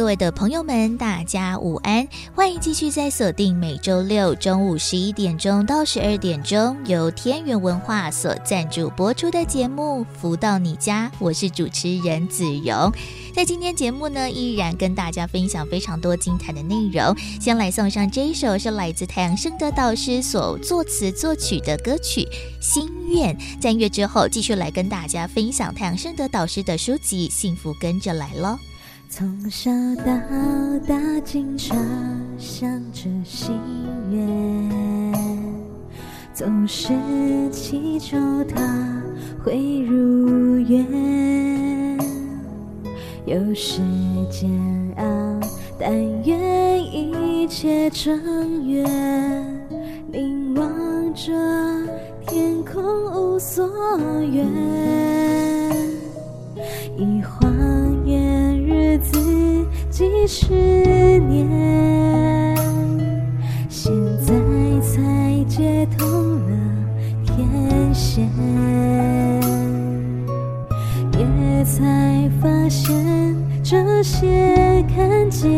各位的朋友们，大家午安！欢迎继续在锁定每周六中午十一点钟到十二点钟，由天元文化所赞助播出的节目《福到你家》，我是主持人子荣。在今天节目呢，依然跟大家分享非常多精彩的内容。先来送上这一首，是来自太阳盛德导师所作词作曲的歌曲《心愿》。在音乐之后，继续来跟大家分享太阳盛德导师的书籍《幸福跟着来喽》。从小到大，经常想着心愿，总是祈求它会如愿。有时煎熬，但愿一切成圆。凝望着天空，无所愿，一晃眼。自己十年，现在才接通了天线，也才发现这些看见，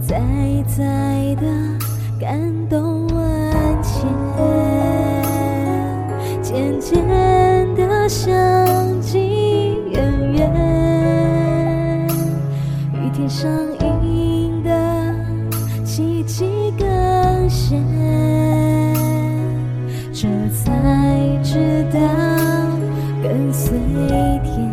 在在的感动万千，渐渐的想。天上印的奇迹更显，这才知道跟随天，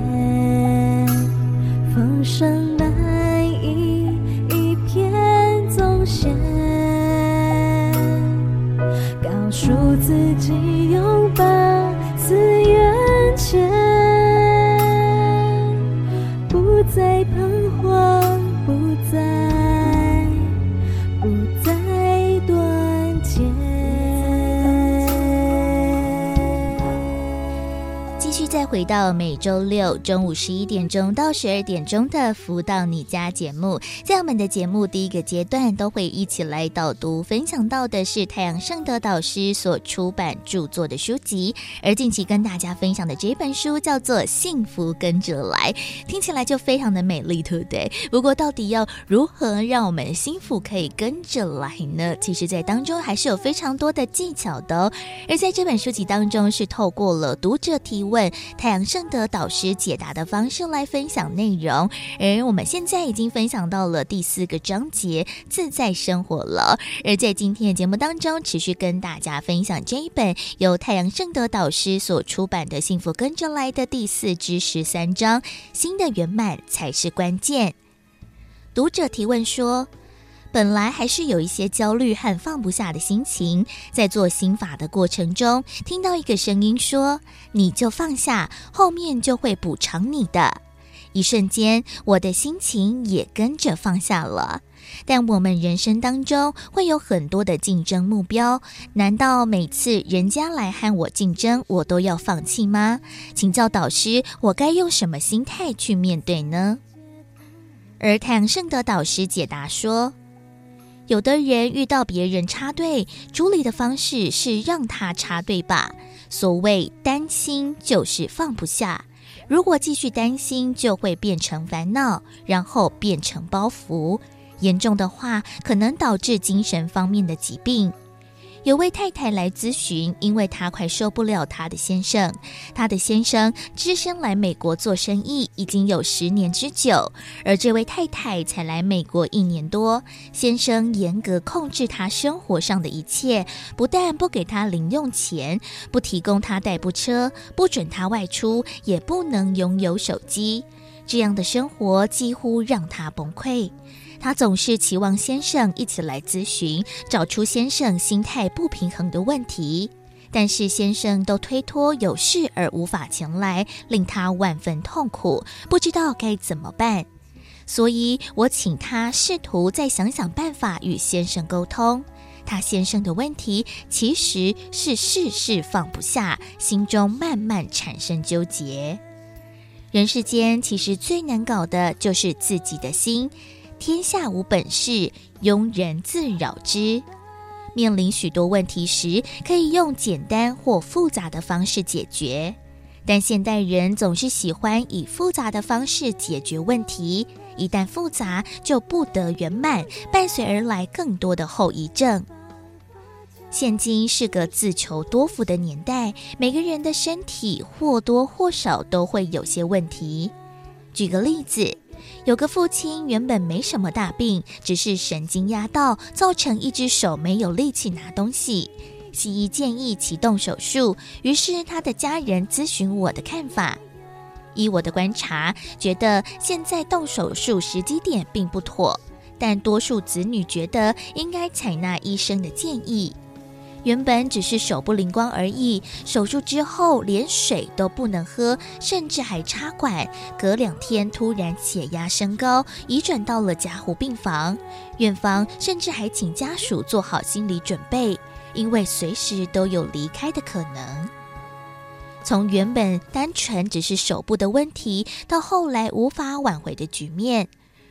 回到每周六中午十一点钟到十二点钟的《福到你家》节目，在我们的节目第一个阶段，都会一起来导读分享到的是太阳圣德导师所出版著作的书籍。而近期跟大家分享的这本书叫做《幸福跟着来》，听起来就非常的美丽，对不对？不过到底要如何让我们幸福可以跟着来呢？其实，在当中还是有非常多的技巧的哦。而在这本书籍当中，是透过了读者提问。太阳盛德导师解答的方式来分享内容，而我们现在已经分享到了第四个章节“自在生活”了。而在今天的节目当中，持续跟大家分享这一本由太阳盛德导师所出版的《幸福跟着来的》第四至十三章：“新的圆满才是关键。”读者提问说。本来还是有一些焦虑和放不下的心情，在做心法的过程中，听到一个声音说：“你就放下，后面就会补偿你的。”一瞬间，我的心情也跟着放下了。但我们人生当中会有很多的竞争目标，难道每次人家来和我竞争，我都要放弃吗？请教导师，我该用什么心态去面对呢？而太阳盛德导师解答说。有的人遇到别人插队，处理的方式是让他插队吧。所谓担心就是放不下，如果继续担心，就会变成烦恼，然后变成包袱，严重的话可能导致精神方面的疾病。有位太太来咨询，因为她快受不了她的先生。她的先生只身来美国做生意，已经有十年之久，而这位太太才来美国一年多。先生严格控制她生活上的一切，不但不给她零用钱，不提供她代步车，不准她外出，也不能拥有手机。这样的生活几乎让她崩溃。她总是期望先生一起来咨询，找出先生心态不平衡的问题，但是先生都推脱有事而无法前来，令她万分痛苦，不知道该怎么办。所以我请她试图再想想办法与先生沟通。他先生的问题其实是事事放不下，心中慢慢产生纠结。人世间其实最难搞的就是自己的心。天下无本事，庸人自扰之。面临许多问题时，可以用简单或复杂的方式解决，但现代人总是喜欢以复杂的方式解决问题。一旦复杂，就不得圆满，伴随而来更多的后遗症。现今是个自求多福的年代，每个人的身体或多或少都会有些问题。举个例子。有个父亲原本没什么大病，只是神经压到，造成一只手没有力气拿东西。西医建议启动手术，于是他的家人咨询我的看法。依我的观察，觉得现在动手术时机点并不妥，但多数子女觉得应该采纳医生的建议。原本只是手不灵光而已，手术之后连水都不能喝，甚至还插管。隔两天突然血压升高，移转到了加护病房。院方甚至还请家属做好心理准备，因为随时都有离开的可能。从原本单纯只是手部的问题，到后来无法挽回的局面。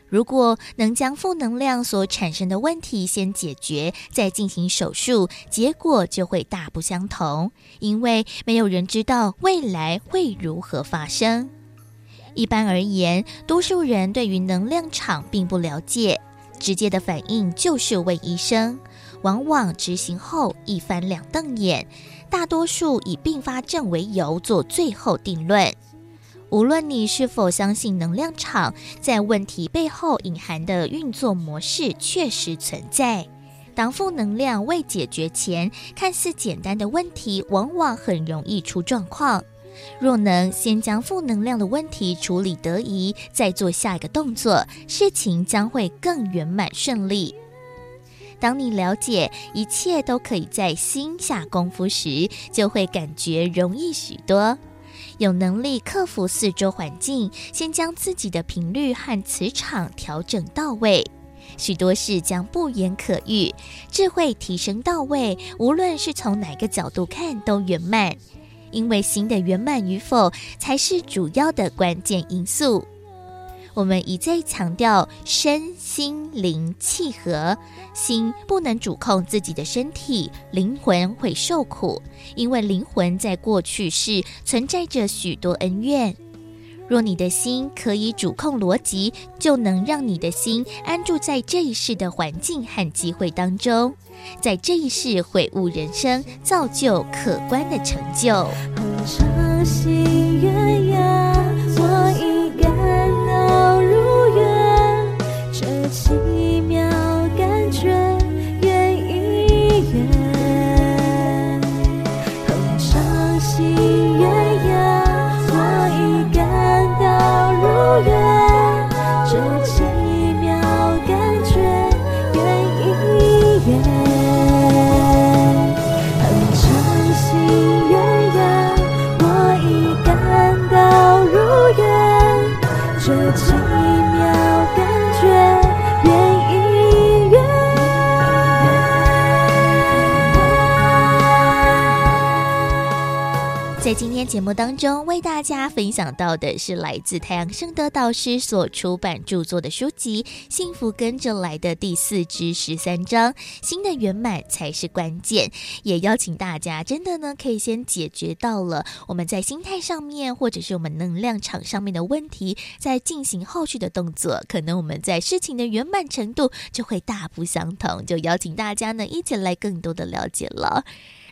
如果能将负能量所产生的问题先解决，再进行手术，结果就会大不相同。因为没有人知道未来会如何发生。一般而言，多数人对于能量场并不了解，直接的反应就是问医生，往往执行后一翻两瞪眼，大多数以并发症为由做最后定论。无论你是否相信能量场，在问题背后隐含的运作模式确实存在。当负能量未解决前，看似简单的问题，往往很容易出状况。若能先将负能量的问题处理得宜，再做下一个动作，事情将会更圆满顺利。当你了解一切都可以在心下功夫时，就会感觉容易许多。有能力克服四周环境，先将自己的频率和磁场调整到位，许多事将不言可喻。智慧提升到位，无论是从哪个角度看都圆满，因为心的圆满与否才是主要的关键因素。我们一再强调身心灵契合，心不能主控自己的身体，灵魂会受苦，因为灵魂在过去世存在着许多恩怨。若你的心可以主控逻辑，就能让你的心安住在这一世的环境和机会当中，在这一世悔悟人生，造就可观的成就。今天节目当中为大家分享到的是来自太阳圣德导师所出版著作的书籍《幸福跟着来的第四至十三章》，新的圆满才是关键。也邀请大家真的呢，可以先解决到了我们在心态上面或者是我们能量场上面的问题，再进行后续的动作，可能我们在事情的圆满程度就会大不相同。就邀请大家呢，一起来更多的了解了。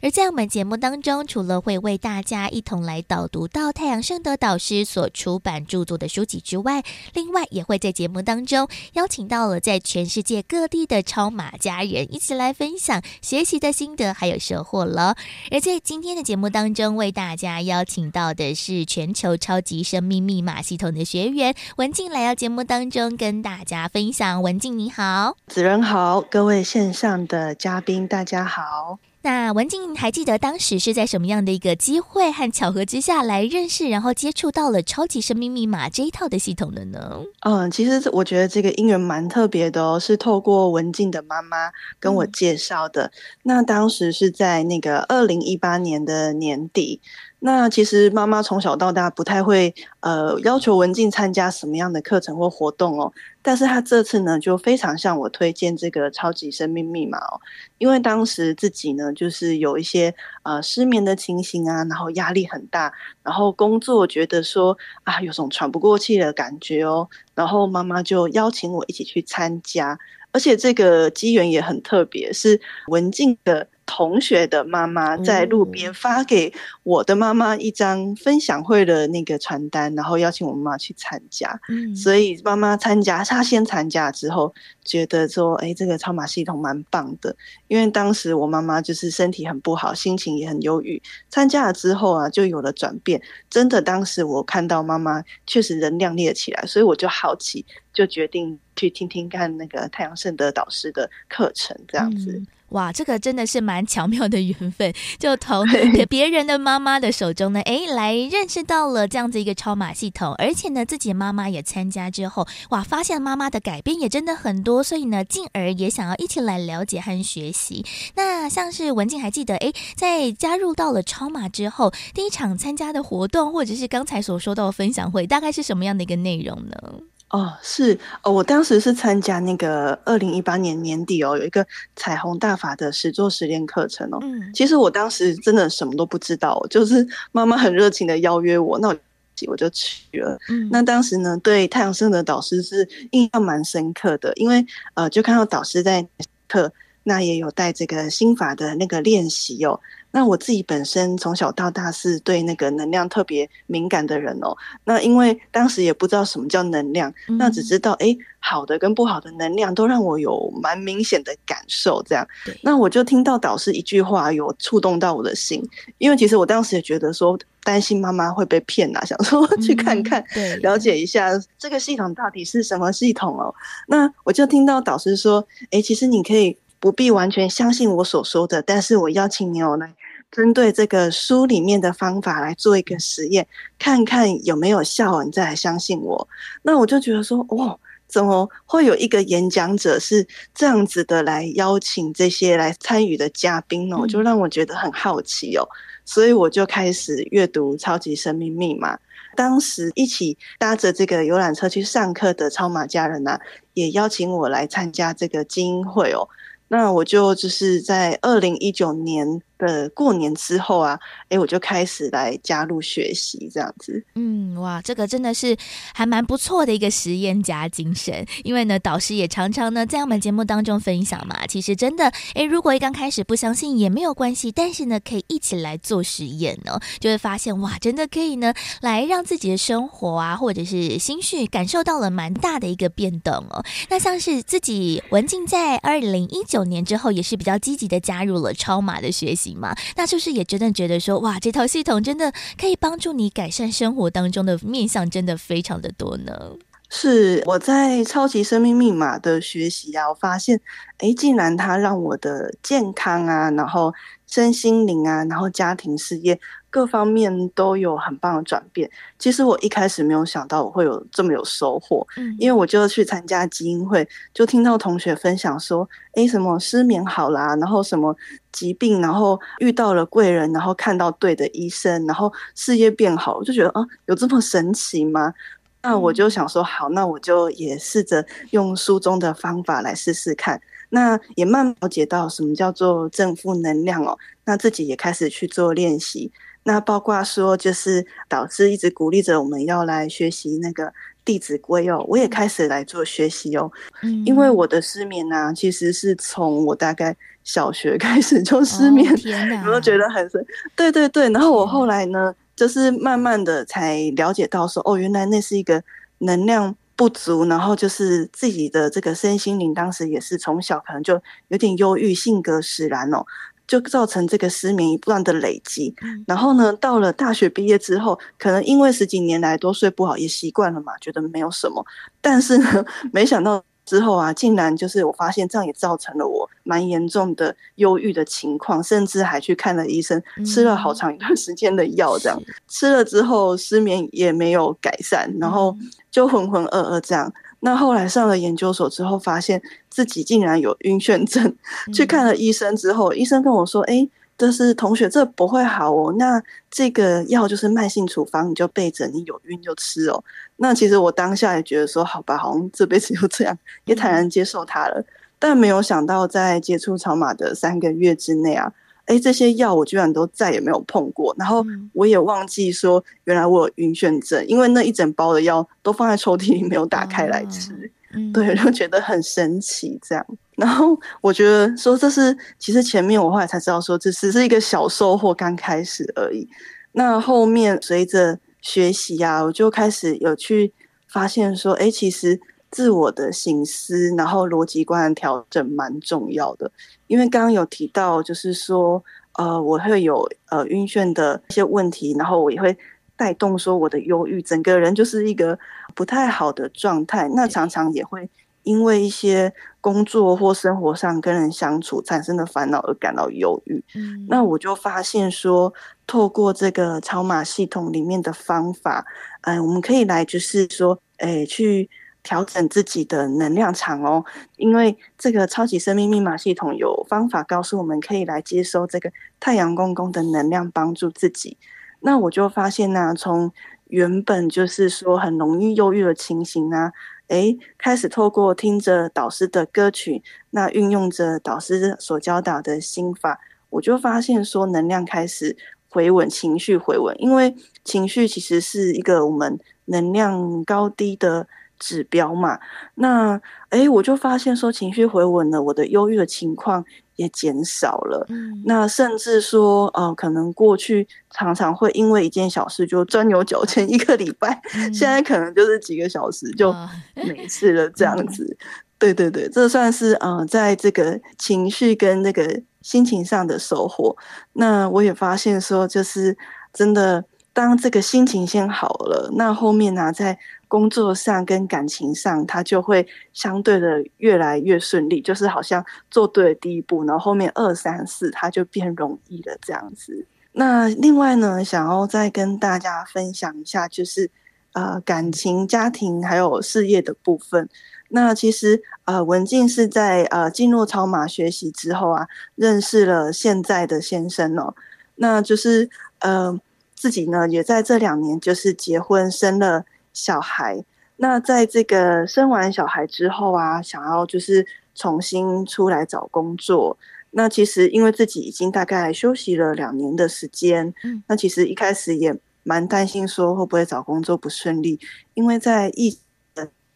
而在我们节目当中，除了会为大家一同来导读到太阳盛德导师所出版著作的书籍之外，另外也会在节目当中邀请到了在全世界各地的超马家人一起来分享学习的心得还有收获了。而在今天的节目当中，为大家邀请到的是全球超级生命密码系统的学员文静来到节目当中跟大家分享。文静你好，子仁好，各位线上的嘉宾大家好。那文静还记得当时是在什么样的一个机会和巧合之下来认识，然后接触到了超级生命密码这一套的系统的呢？嗯，其实我觉得这个因缘蛮特别的哦，是透过文静的妈妈跟我介绍的。嗯、那当时是在那个二零一八年的年底。那其实妈妈从小到大不太会呃要求文静参加什么样的课程或活动哦，但是她这次呢就非常向我推荐这个超级生命密码哦，因为当时自己呢就是有一些呃失眠的情形啊，然后压力很大，然后工作觉得说啊有种喘不过气的感觉哦，然后妈妈就邀请我一起去参加，而且这个机缘也很特别，是文静的。同学的妈妈在路边发给我的妈妈一张分享会的那个传单，然后邀请我妈妈去参加。嗯，所以妈妈参加，她先参加之后，觉得说，哎，这个超马系统蛮棒的。因为当时我妈妈就是身体很不好，心情也很忧郁。参加了之后啊，就有了转变。真的，当时我看到妈妈确实人亮丽了起来，所以我就好奇，就决定去听听看那个太阳盛德导师的课程，这样子。嗯哇，这个真的是蛮巧妙的缘分，就从 别人的妈妈的手中呢，哎，来认识到了这样子一个超马系统，而且呢，自己妈妈也参加之后，哇，发现妈妈的改变也真的很多，所以呢，进而也想要一起来了解和学习。那像是文静还记得，哎，在加入到了超马之后，第一场参加的活动，或者是刚才所说到的分享会，大概是什么样的一个内容呢？哦，是哦，我当时是参加那个二零一八年年底哦，有一个彩虹大法的实作实验课程哦。嗯，其实我当时真的什么都不知道，就是妈妈很热情的邀约我，那我我就去了。嗯，那当时呢，对太阳神的导师是印象蛮深刻的，因为呃，就看到导师在课，那也有带这个心法的那个练习哦。那我自己本身从小到大是对那个能量特别敏感的人哦。那因为当时也不知道什么叫能量，嗯、那只知道诶，好的跟不好的能量都让我有蛮明显的感受。这样，那我就听到导师一句话有触动到我的心，因为其实我当时也觉得说担心妈妈会被骗啊，想说去看看，了解一下这个系统到底是什么系统哦。那我就听到导师说，诶，其实你可以不必完全相信我所说的，但是我邀请你哦来。针对这个书里面的方法来做一个实验，看看有没有效，你再来相信我。那我就觉得说，哦，怎么会有一个演讲者是这样子的来邀请这些来参与的嘉宾呢？就让我觉得很好奇哦。所以我就开始阅读《超级生命密码》。当时一起搭着这个游览车去上课的超马家人呢、啊，也邀请我来参加这个精英会哦。那我就就是在二零一九年的过年之后啊，哎，我就开始来加入学习这样子。嗯，哇，这个真的是还蛮不错的一个实验家精神。因为呢，导师也常常呢在我们节目当中分享嘛，其实真的，哎，如果一刚开始不相信也没有关系，但是呢，可以一起来做实验呢，就会发现哇，真的可以呢，来让自己的生活啊，或者是心绪感受到了蛮大的一个变动哦。那像是自己文静在二零一九年之后，也是比较积极的加入了超马的学习习。嘛，那就是也真的觉得说，哇，这套系统真的可以帮助你改善生活当中的面相，真的非常的多呢。是我在超级生命密码的学习啊，我发现，哎，竟然它让我的健康啊，然后身心灵啊，然后家庭事业。各方面都有很棒的转变。其实我一开始没有想到我会有这么有收获，嗯，因为我就去参加基因会，就听到同学分享说，诶，什么失眠好啦，然后什么疾病，然后遇到了贵人，然后看到对的医生，然后事业变好，我就觉得啊，有这么神奇吗？那我就想说，好，那我就也试着用书中的方法来试试看。那也慢慢了解到什么叫做正负能量哦，那自己也开始去做练习。那包括说，就是导师一直鼓励着我们要来学习那个《弟子规》哦，我也开始来做学习哦。嗯，因为我的失眠呢、啊，其实是从我大概小学开始就失眠，我都觉得很深。对对对，然后我后来呢，就是慢慢的才了解到说，哦，原来那是一个能量不足，然后就是自己的这个身心灵，当时也是从小可能就有点忧郁，性格使然哦。就造成这个失眠不断的累积，然后呢，到了大学毕业之后，可能因为十几年来都睡不好，也习惯了嘛，觉得没有什么。但是呢，没想到之后啊，竟然就是我发现这样也造成了我蛮严重的忧郁的情况，甚至还去看了医生，吃了好长一段时间的药，这样、嗯、吃了之后失眠也没有改善，然后就浑浑噩噩这样。那后来上了研究所之后，发现自己竟然有晕眩症，去看了医生之后，医生跟我说：“哎。”这是同学，这不会好哦。那这个药就是慢性处方，你就备着，你有晕就吃哦。那其实我当下也觉得说，好吧，好像这辈子就这样，也坦然接受它了。嗯、但没有想到，在接触草马的三个月之内啊，哎，这些药我居然都再也没有碰过。然后我也忘记说，原来我有晕眩症，因为那一整包的药都放在抽屉里，没有打开来吃。对，就觉得很神奇这样。然后我觉得说，这是其实前面我后来才知道说，这只是一个小收获，刚开始而已。那后面随着学习啊，我就开始有去发现说，哎，其实自我的醒思，然后逻辑观的调整蛮重要的。因为刚刚有提到，就是说，呃，我会有呃晕眩的一些问题，然后我也会带动说我的忧郁，整个人就是一个不太好的状态。那常常也会。因为一些工作或生活上跟人相处产生的烦恼而感到忧郁，嗯，那我就发现说，透过这个超码系统里面的方法，嗯、呃，我们可以来就是说，诶，去调整自己的能量场哦。因为这个超级生命密码系统有方法告诉我们，可以来接收这个太阳公公的能量，帮助自己。那我就发现呢、啊，从原本就是说很容易忧郁的情形啊。哎，开始透过听着导师的歌曲，那运用着导师所教导的心法，我就发现说能量开始回稳，情绪回稳。因为情绪其实是一个我们能量高低的指标嘛。那哎，我就发现说情绪回稳了，我的忧郁的情况也减少了，嗯，那甚至说，呃，可能过去常常会因为一件小事就钻牛角尖一个礼拜，嗯，现在可能就是几个小时就没事了这样子。哦、对对对，这算是呃，在这个情绪跟那个心情上的收获。那我也发现说，就是真的，当这个心情先好了，那后面呢，啊，在工作上跟感情上，他就会相对的越来越顺利，就是好像做对了第一步，然后后面二三四他就变容易了这样子。那另外呢，想要再跟大家分享一下，就是呃感情、家庭还有事业的部分。那其实呃文静是在呃进入超马学习之后啊，认识了现在的先生哦。那就是呃自己呢也在这两年就是结婚生了。小孩，那在这个生完小孩之后啊，想要就是重新出来找工作。那其实因为自己已经大概休息了两年的时间，嗯，那其实一开始也蛮担心说会不会找工作不顺利，因为在疫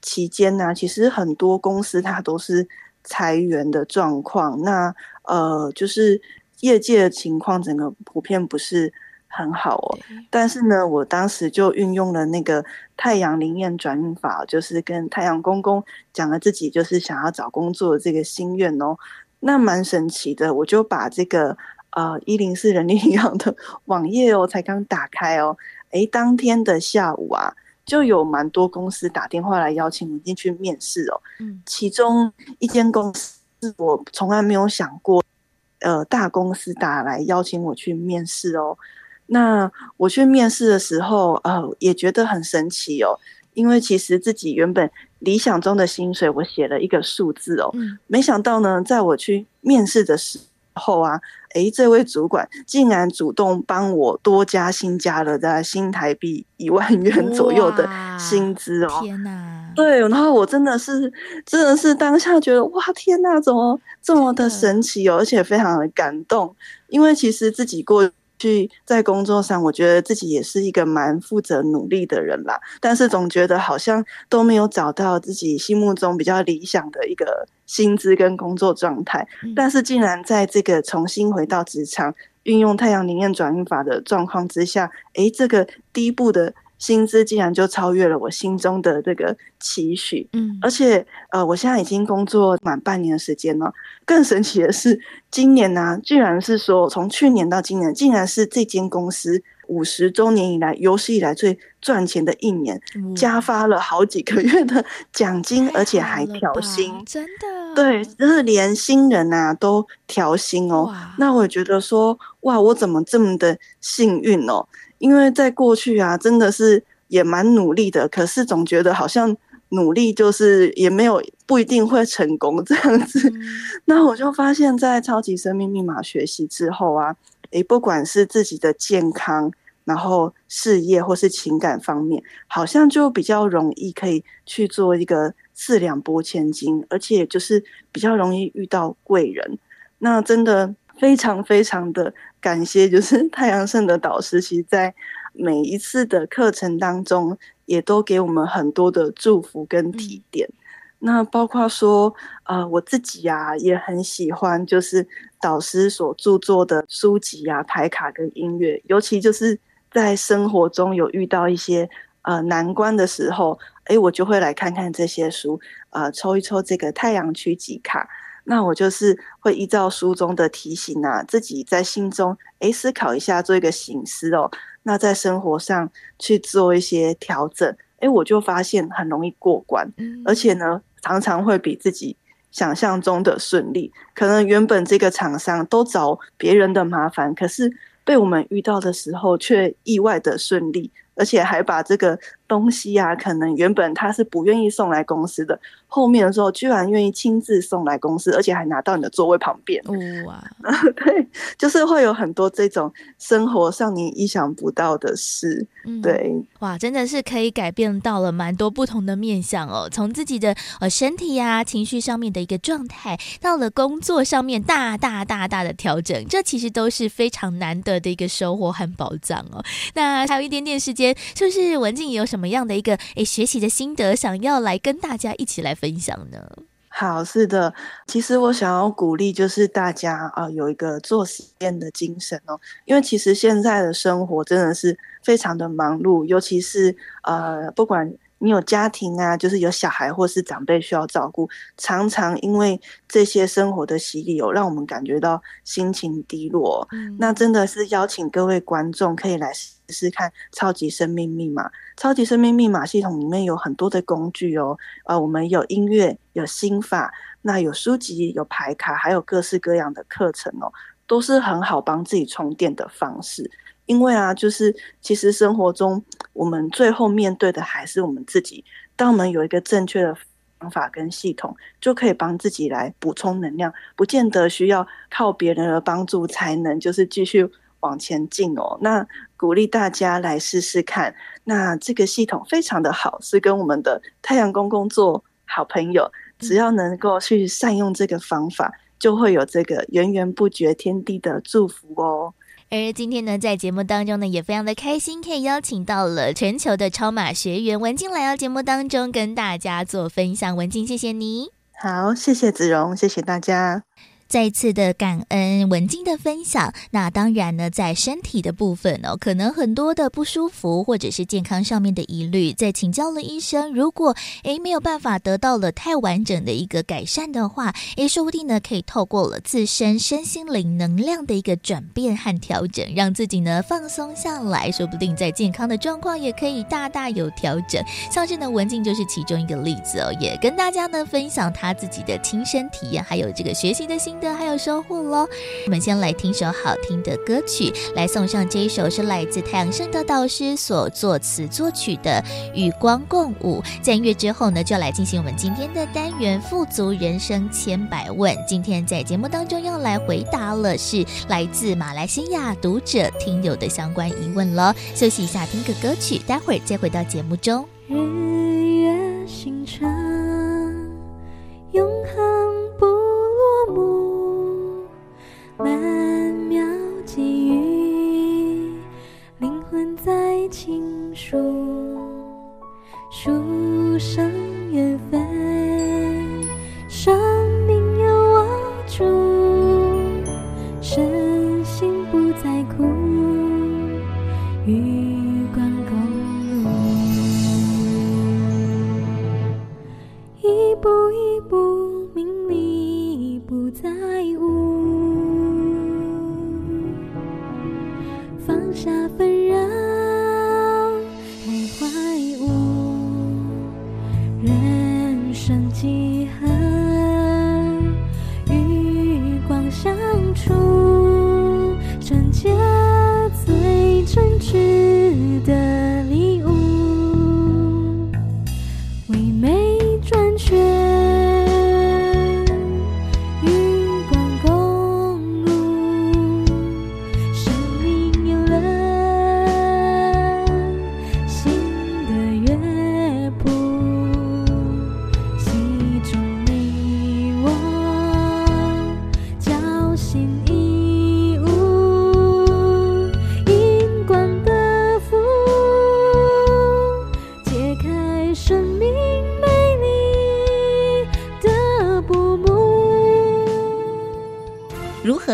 期间呢，其实很多公司它都是裁员的状况。那呃，就是业界的情况，整个普遍不是。很好哦，但是呢，我当时就运用了那个太阳灵验转运法，就是跟太阳公公讲了自己就是想要找工作的这个心愿哦，那蛮神奇的。我就把这个呃一零四人力银行的网页哦，才刚打开哦，诶，当天的下午啊，就有蛮多公司打电话来邀请我进去面试哦。嗯，其中一间公司我从来没有想过，呃，大公司打来邀请我去面试哦。那我去面试的时候，呃，也觉得很神奇哦，因为其实自己原本理想中的薪水，我写了一个数字哦，嗯，没想到呢，在我去面试的时候啊，诶，这位主管竟然主动帮我多加薪，加了在新台币一万元左右的薪资哦，天哪！对，然后我真的是，真的是当下觉得哇，天哪，怎么这么的神奇哦，而且非常的感动，因为其实自己过。去在工作上，我觉得自己也是一个蛮负责努力的人啦，但是总觉得好像都没有找到自己心目中比较理想的一个薪资跟工作状态。但是竟然在这个重新回到职场，运用太阳灵验转运法的状况之下，诶，这个第一步的薪资竟然就超越了我心中的这个期许。嗯，而且呃，我现在已经工作满半年的时间了。更神奇的是，今年呢、啊，居然是说从去年到今年，竟然是这间公司五十周年以来有史以来最赚钱的一年，嗯、加发了好几个月的奖金，而且还调薪，真的，对，就是连新人啊都调薪哦。那我觉得说，哇，我怎么这么的幸运哦？因为在过去啊，真的是也蛮努力的，可是总觉得好像努力就是也没有不一定会成功这样子。嗯、那我就发现，在超级生命密码学习之后啊，诶，不管是自己的健康，然后事业或是情感方面，好像就比较容易可以去做一个四两拨千斤，而且就是比较容易遇到贵人。那真的非常非常的。感谢，就是太阳盛的导师，其实在每一次的课程当中，也都给我们很多的祝福跟提点。嗯、那包括说，呃，我自己呀、啊，也很喜欢，就是导师所著作的书籍呀、啊、牌卡跟音乐，尤其就是在生活中有遇到一些呃难关的时候，哎，我就会来看看这些书，呃，抽一抽这个太阳区集卡。那我就是会依照书中的提醒啊，自己在心中诶思考一下，做一个醒思哦。那在生活上去做一些调整，诶我就发现很容易过关，而且呢，常常会比自己想象中的顺利。可能原本这个厂商都找别人的麻烦，可是被我们遇到的时候，却意外的顺利。而且还把这个东西啊，可能原本他是不愿意送来公司的，后面的时候居然愿意亲自送来公司，而且还拿到你的座位旁边。哇，对，就是会有很多这种生活上你意想不到的事。嗯、对，哇，真的是可以改变到了蛮多不同的面相哦。从自己的呃身体呀、啊、情绪上面的一个状态，到了工作上面大大大大的调整，这其实都是非常难得的一个收获和宝藏哦。那还有一点点时间。就是文静有什么么样的一个诶学习的心得，想要来跟大家一起来分享呢？好，是的，其实我想要鼓励就是大家啊、有一个做实验的精神哦，因为其实现在的生活真的是非常的忙碌，尤其是呃，不管。你有家庭啊，就是有小孩或是长辈需要照顾，常常因为这些生活的洗礼，有让我们感觉到心情低落。嗯，那真的是邀请各位观众可以来试试看超级生命密码。超级生命密码系统里面有很多的工具哦，呃，我们有音乐，有心法，那有书籍，有牌卡，还有各式各样的课程哦，都是很好帮自己充电的方式。因为啊，就是其实生活中，我们最后面对的还是我们自己。当我们有一个正确的方法跟系统，就可以帮自己来补充能量，不见得需要靠别人的帮助才能就是继续往前进哦。那鼓励大家来试试看。那这个系统非常的好，是跟我们的太阳公公做好朋友。只要能够去善用这个方法，就会有这个源源不绝天地的祝福哦。而今天呢，在节目当中呢，也非常的开心，可以邀请到了全球的超马学员文静来到节目当中，跟大家做分享。文静，谢谢你。好，谢谢子荣，谢谢大家。再次的感恩文静的分享。那当然呢，在身体的部分哦，可能很多的不舒服或者是健康上面的疑虑，在请教了医生，如果诶没有办法得到了太完整的一个改善的话，诶说不定呢可以透过了自身身心灵能量的一个转变和调整，让自己呢放松下来，说不定在健康的状况也可以大大有调整。像是呢文静就是其中一个例子哦，也跟大家呢分享他自己的亲身体验，还有这个学习的心。的还有收获喽！我们先来听首好听的歌曲，来送上这一首是来自太阳盛德导师所作词作曲的《与光共舞》。在音乐之后呢，就要来进行我们今天的单元“富足人生千百问”。今天在节目当中要来回答了，是来自马来西亚读者听友的相关疑问了。休息一下，听个歌曲，待会儿再回到节目中。日月星辰，永恒情书。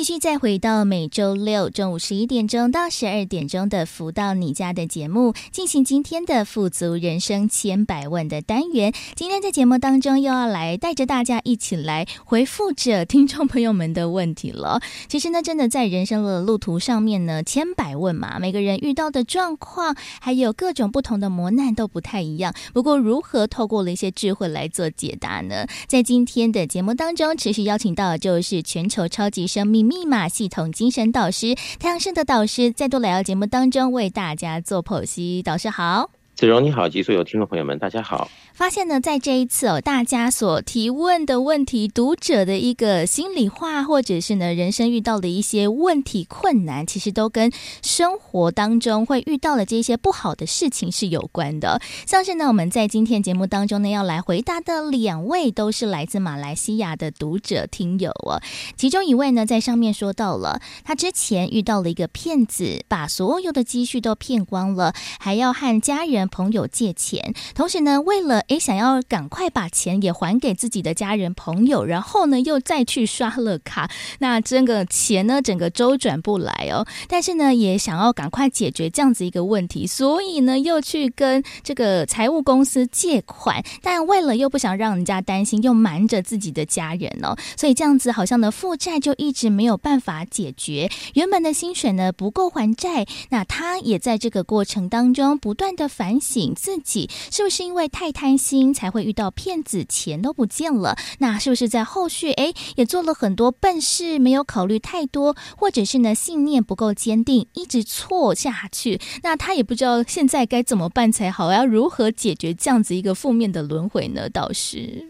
继续再回到每周六中午十一点钟到十二点钟的“福到你家”的节目，进行今天的“富足人生千百问”的单元。今天在节目当中又要来带着大家一起来回复着听众朋友们的问题了。其实呢，真的在人生的路途上面呢，千百问嘛，每个人遇到的状况还有各种不同的磨难都不太一样。不过，如何透过了一些智慧来做解答呢？在今天的节目当中，持续邀请到的就是全球超级生命密码系统精神导师太阳盛的导师再度来到节目当中，为大家做剖析。导师好。子荣你好，及所有听众朋友们，大家好。发现呢，在这一次哦，大家所提问的问题，读者的一个心里话，或者是呢，人生遇到的一些问题困难，其实都跟生活当中会遇到的这些不好的事情是有关的。像是呢，我们在今天节目当中呢，要来回答的两位都是来自马来西亚的读者听友哦。其中一位呢，在上面说到了，他之前遇到了一个骗子，把所有的积蓄都骗光了，还要和家人朋友借钱，同时呢，为了诶，想要赶快把钱也还给自己的家人朋友，然后呢，又再去刷了卡，那这个钱呢，整个周转不来哦。但是呢，也想要赶快解决这样子一个问题，所以呢，又去跟这个财务公司借款，但为了又不想让人家担心，又瞒着自己的家人哦，所以这样子好像呢，负债就一直没有办法解决。原本的薪水呢，不够还债，那他也在这个过程当中不断的反省自己，是不是因为太贪心才会遇到骗子，钱都不见了。那是不是在后续哎也做了很多笨事，没有考虑太多，或者是呢信念不够坚定，一直错下去？那他也不知道现在该怎么办才好，要如何解决这样子一个负面的轮回呢？倒是，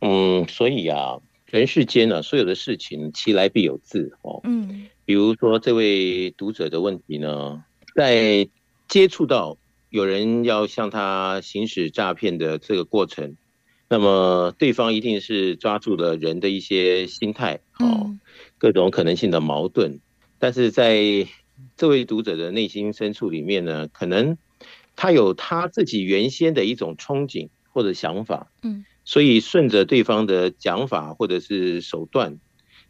嗯，所以啊，人世间呢，所有的事情其来必有自哦。嗯，比如说这位读者的问题呢，在接触到。有人要向他行使诈骗的这个过程，那么对方一定是抓住了人的一些心态，哦，各种可能性的矛盾。但是在这位读者的内心深处里面呢，可能他有他自己原先的一种憧憬或者想法，嗯，所以顺着对方的讲法或者是手段，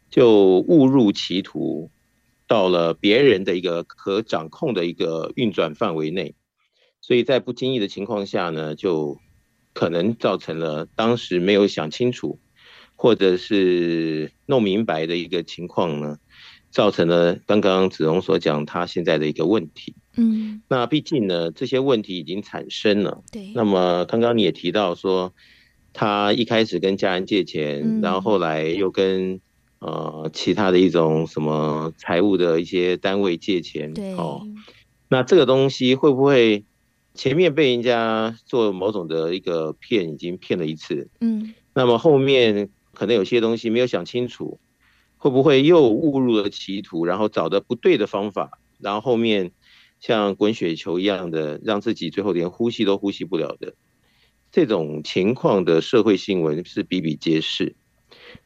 就误入歧途，到了别人的一个可掌控的一个运转范围内。所以在不经意的情况下呢，就可能造成了当时没有想清楚，或者是弄明白的一个情况呢，造成了刚刚子荣所讲他现在的一个问题。嗯，那毕竟呢，这些问题已经产生了。对。那么刚刚你也提到说，他一开始跟家人借钱，嗯、然后后来又跟呃其他的一种什么财务的一些单位借钱。对。哦，那这个东西会不会？前面被人家做某种的一个骗，已经骗了一次，嗯，那么后面可能有些东西没有想清楚，会不会又误入了歧途，然后找的不对的方法，然后后面像滚雪球一样的，让自己最后连呼吸都呼吸不了的这种情况的社会新闻是比比皆是。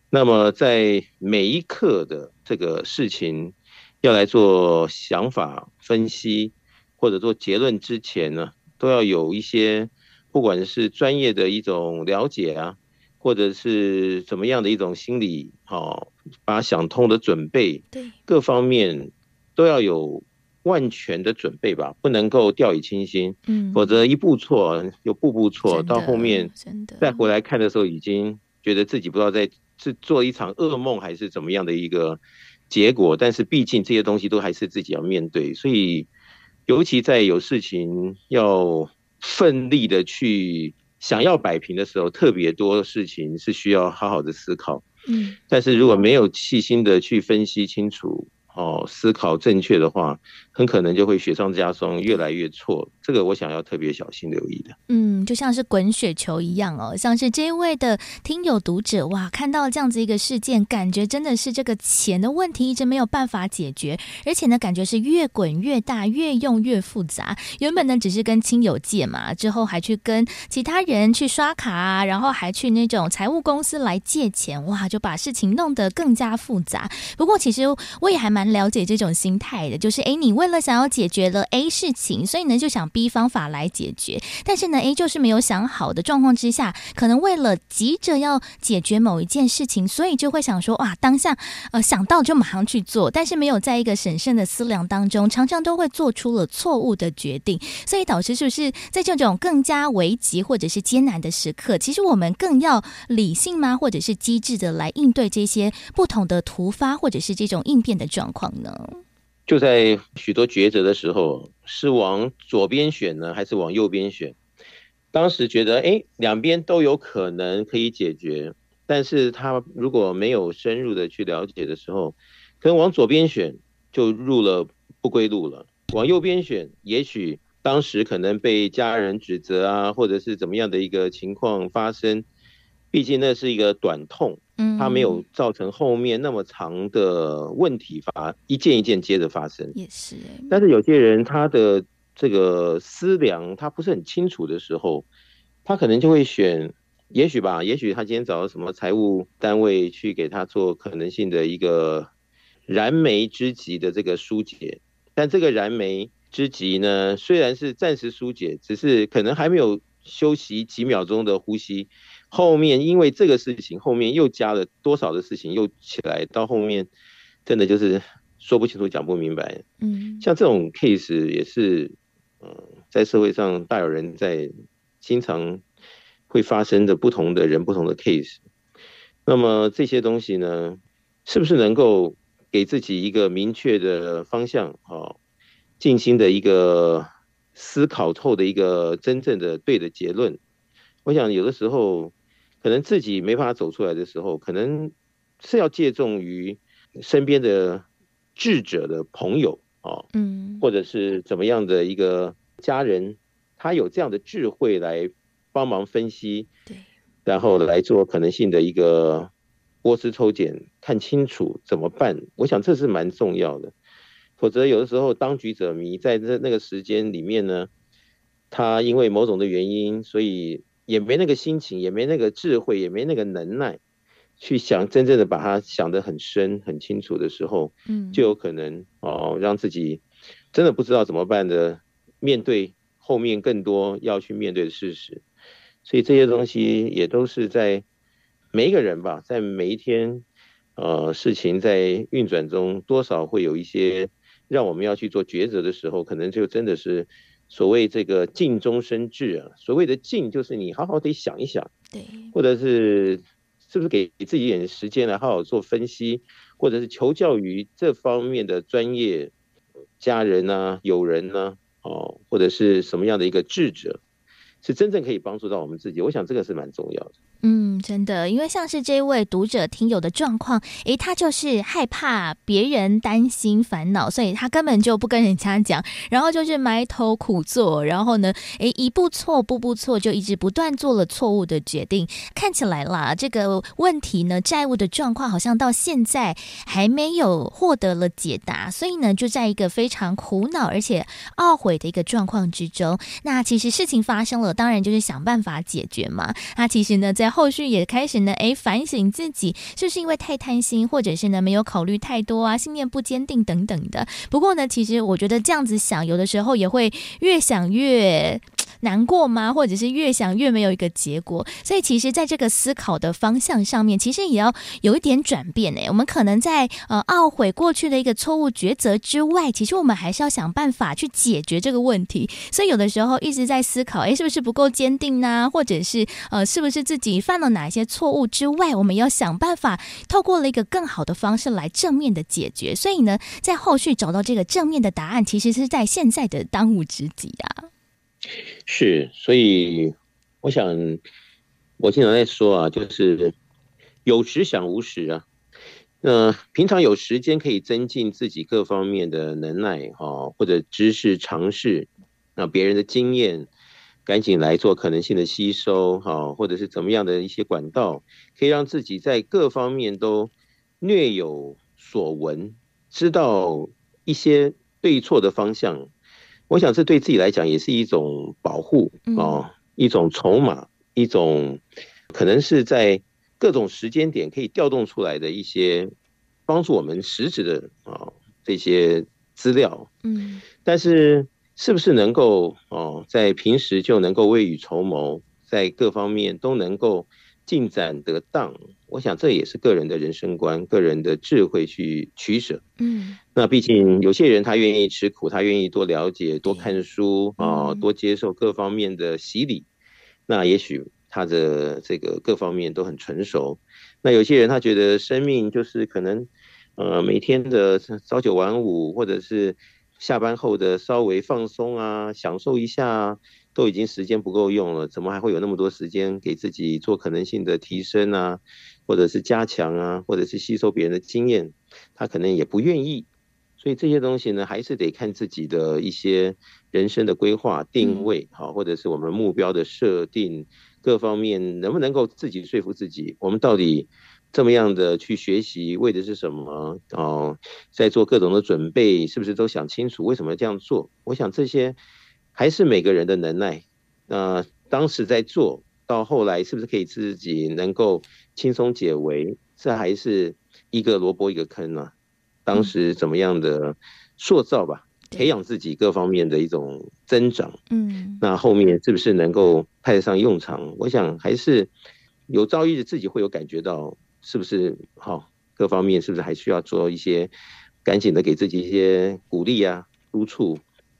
那么在每一刻的这个事情要来做想法分析或者做结论之前呢，都要有一些，不管是专业的一种了解啊，或者是怎么样的一种心理，好，把想通的准备，对，各方面都要有万全的准备吧，不能够掉以轻心，嗯，否则一步错又步步错，到后面再回来看的时候，已经觉得自己不知道在是做一场噩梦还是怎么样的一个结果。但是毕竟这些东西都还是自己要面对，所以尤其在有事情要奋力的去想要摆平的时候，特别多事情是需要好好的思考。嗯，但是如果没有细心的去分析清楚，哦，思考正确的话，很可能就会雪上加霜，越来越错。这个我想要特别小心留意的。嗯，就像是滚雪球一样哦，像是这一位的听友读者哇，看到这样子一个事件，感觉真的是这个钱的问题一直没有办法解决，而且呢，感觉是越滚越大，越用越复杂。原本呢只是跟亲友借嘛，之后还去跟其他人去刷卡啊，然后还去那种财务公司来借钱，哇，就把事情弄得更加复杂。不过其实我也还蛮。了解这种心态的，就是哎，你问为了想要解决了 A 事情，所以呢就想 B 方法来解决，但是呢 A 就是没有想好的状况之下，可能为了急着要解决某一件事情，所以就会想说哇，当下呃想到就马上去做，但是没有在一个审慎的思量当中，常常都会做出了错误的决定，所以导致是不是在这种更加危急或者是艰难的时刻，其实我们更要理性吗？或者是机智的来应对这些不同的突发或者是这种应变的状况呢？就在许多抉择的时候，是往左边选呢，还是往右边选？当时觉得，哎，两边都有可能可以解决，但是他如果没有深入的去了解的时候，可能往左边选就入了不归路了。往右边选，也许当时可能被家人指责啊，或者是怎么样的一个情况发生，毕竟那是一个短痛。嗯，它没有造成后面那么长的问题发一件一件接着发生，也是。但是有些人他的这个思量他不是很清楚的时候，他可能就会选，也许吧，也许他今天找到什么财务单位去给他做可能性的一个燃眉之急的这个疏解，但这个燃眉之急呢，虽然是暂时疏解，只是可能还没有休息几秒钟的呼吸。后面因为这个事情，后面又加了多少的事情又起来，到后面真的就是说不清楚、讲不明白。嗯，像这种 case 也是，嗯，在社会上大有人在，经常会发生的不同的人、不同的 case。那么这些东西呢，是不是能够给自己一个明确的方向？哦，静心的一个思考透的一个真正的对的结论。我想有的时候。可能自己没办法走出来的时候，可能是要借重于身边的智者的朋友啊，嗯，或者是怎么样的一个家人，他有这样的智慧来帮忙分析，对，然后来做可能性的一个波斯抽检，看清楚怎么办。我想这是蛮重要的，否则有的时候当局者迷，在那那个时间里面呢，他因为某种的原因，所以。也没那个心情，也没那个智慧，也没那个能耐，去想真正的把它想得很深、很清楚的时候，嗯，就有可能哦，让自己真的不知道怎么办的，面对后面更多要去面对的事实。所以这些东西也都是在每一个人吧，在每一天，呃，事情在运转中，多少会有一些让我们要去做抉择的时候，可能就真的是。所谓这个静中生智啊，所谓的静就是你好好得想一想，对，或者是是不是给自己一点时间来好好做分析，或者是求教于这方面的专业家人呢、啊、友人呢、啊，哦，或者是什么样的一个智者，是真正可以帮助到我们自己。我想这个是蛮重要的。嗯，真的，因为像是这位读者听友的状况，诶，他就是害怕别人担心烦恼，所以他根本就不跟人家讲，然后就是埋头苦做，然后呢，诶，一步错，步步错，就一直不断做了错误的决定。看起来啦，这个问题呢，债务的状况好像到现在还没有获得了解答，所以呢，就在一个非常苦恼而且懊悔的一个状况之中。那其实事情发生了，当然就是想办法解决嘛。那其实呢，在后续也开始呢，哎，反省自己，是不是因为太贪心，或者是呢没有考虑太多啊，信念不坚定等等的。不过呢，其实我觉得这样子想，有的时候也会越想越难过吗？或者是越想越没有一个结果？所以其实在这个思考的方向上面，其实也要有一点转变诶。我们可能在呃懊悔过去的一个错误抉择之外，其实我们还是要想办法去解决这个问题。所以有的时候一直在思考，诶，是不是不够坚定呢？或者是呃，是不是自己犯了哪一些错误之外，我们要想办法透过了一个更好的方式来正面的解决。所以呢，在后续找到这个正面的答案，其实是在现在的当务之急啊。是，所以我想，我经常在说啊，就是有时想无时啊。那平常有时间可以增进自己各方面的能耐哈，或者知识尝试，那别人的经验，赶紧来做可能性的吸收哈，或者是怎么样的一些管道，可以让自己在各方面都略有所闻，知道一些对错的方向。我想这对自己来讲也是一种保护啊，一种筹码，一种可能是在各种时间点可以调动出来的一些帮助我们实质的啊这些资料。嗯，但是是不是能够哦在平时就能够未雨绸缪，在各方面都能够进展得当？我想这也是个人的人生观、个人的智慧去取舍。嗯，那毕竟有些人他愿意吃苦，他愿意多了解、多看书啊，多接受各方面的洗礼。那也许他的这个各方面都很成熟。那有些人他觉得生命就是可能，呃，每天的朝九晚五，或者是下班后的稍微放松啊，享受一下。都已经时间不够用了，怎么还会有那么多时间给自己做可能性的提升啊，或者是加强啊，或者是吸收别人的经验？他可能也不愿意。所以这些东西呢，还是得看自己的一些人生的规划定位，好，或者是我们目标的设定，各方面能不能够自己说服自己？我们到底这么样的去学习，为的是什么？哦，在做各种的准备，是不是都想清楚为什么这样做？我想这些。还是每个人的能耐，那、呃、当时在做到后来，是不是可以自己能够轻松解围？这还是一个萝卜一个坑呢、啊？当时怎么样的塑造吧，培养自己各方面的一种增长。嗯，那后面是不是能够派得上用场？我想还是有朝一日自己会有感觉到，是不是好？各方面是不是还需要做一些，赶紧的给自己一些鼓励啊，督促。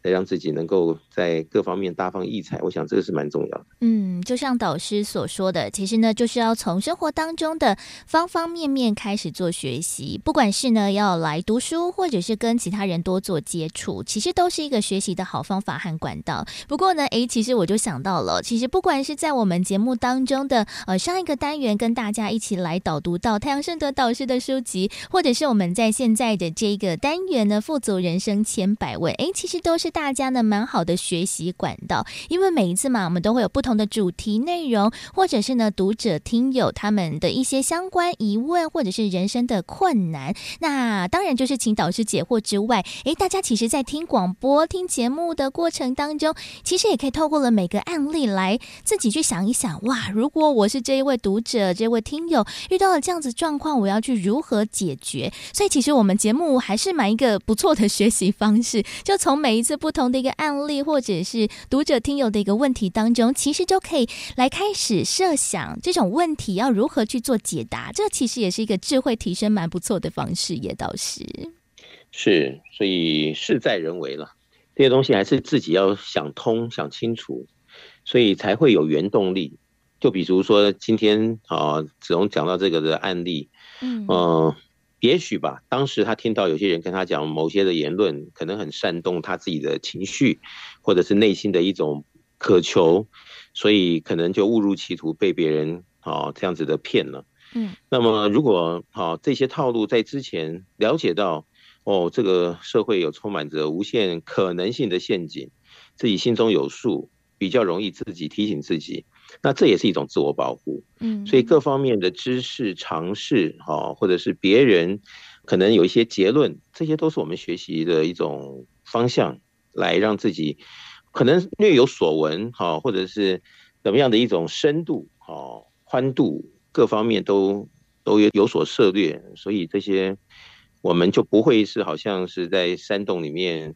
让自己能够在各方面大放异彩，我想这个是蛮重要的。嗯，就像导师所说的，其实呢，就是要从生活当中的方方面面开始做学习。不管是呢要来读书，或者是跟其他人多做接触，其实都是一个学习的好方法和管道。不过呢，诶，其实我就想到了，其实不管是在我们节目当中的呃上一个单元，跟大家一起来导读到太阳盛德导师的书籍，或者是我们在现在的这个单元呢，富足人生千百问，诶，其实都是。大家呢，蛮好的学习管道，因为每一次嘛，我们都会有不同的主题内容，或者是呢，读者听友他们的一些相关疑问，或者是人生的困难。那当然就是请导师解惑之外，诶，大家其实在听广播、听节目的过程当中，其实也可以透过了每个案例来自己去想一想，哇，如果我是这一位读者、这位听友遇到了这样子状况，我要去如何解决？所以其实我们节目还是蛮一个不错的学习方式，就从每一次不。不同的一个案例，或者是读者听友的一个问题当中，其实就可以来开始设想这种问题要如何去做解答。这其实也是一个智慧提升蛮不错的方式，也倒是。是，所以事在人为了，这些东西还是自己要想通、想清楚，所以才会有原动力。就比如说今天啊，子龙讲到这个的案例，嗯。呃也许吧，当时他听到有些人跟他讲某些的言论，可能很煽动他自己的情绪，或者是内心的一种渴求，所以可能就误入歧途，被别人啊这样子的骗了。嗯，那么如果啊这些套路在之前了解到，哦，这个社会有充满着无限可能性的陷阱，自己心中有数，比较容易自己提醒自己。那这也是一种自我保护，嗯，所以各方面的知识尝试，哈，或者是别人可能有一些结论，这些都是我们学习的一种方向，来让自己可能略有所闻，哈，或者是怎么样的一种深度，哈，宽度，各方面都都有有所涉略，所以这些我们就不会是好像是在山洞里面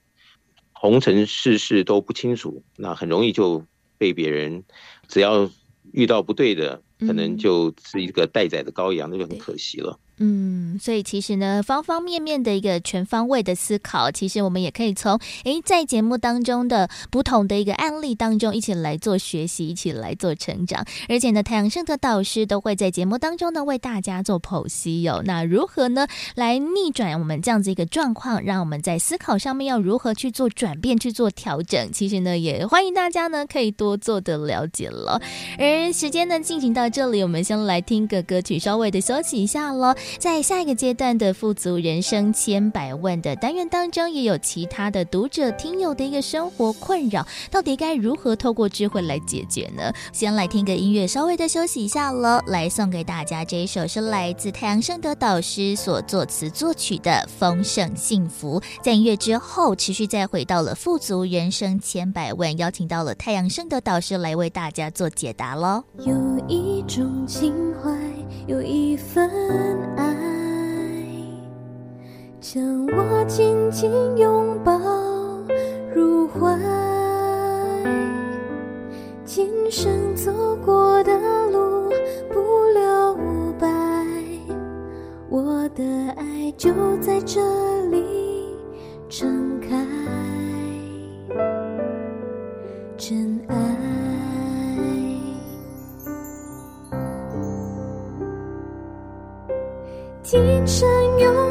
红尘世事都不清楚，那很容易就。被别人只要遇到不对的，可能就是一个待宰的羔羊，那就很可惜了。嗯，所以其实呢，方方面面的一个全方位的思考，其实我们也可以从诶，在节目当中的不同的一个案例当中，一起来做学习，一起来做成长。而且呢，太阳盛的导师都会在节目当中呢，为大家做剖析哟。那如何呢，来逆转我们这样子一个状况，让我们在思考上面要如何去做转变，去做调整？其实呢，也欢迎大家呢，可以多做的了解了。而时间呢，进行到这里，我们先来听个歌曲，稍微的休息一下喽。在下一个阶段的富足人生千百问的单元当中，也有其他的读者听友的一个生活困扰，到底该如何透过智慧来解决呢？先来听个音乐，稍微的休息一下喽。来送给大家这一首是来自太阳盛德导师所作词作曲的《丰盛幸福》。在音乐之后，持续再回到了富足人生千百问，邀请到了太阳盛德导师来为大家做解答喽。有一种情怀，有一份爱。将我紧紧拥抱入怀，今生走过的路不留白，我的爱就在这深拥。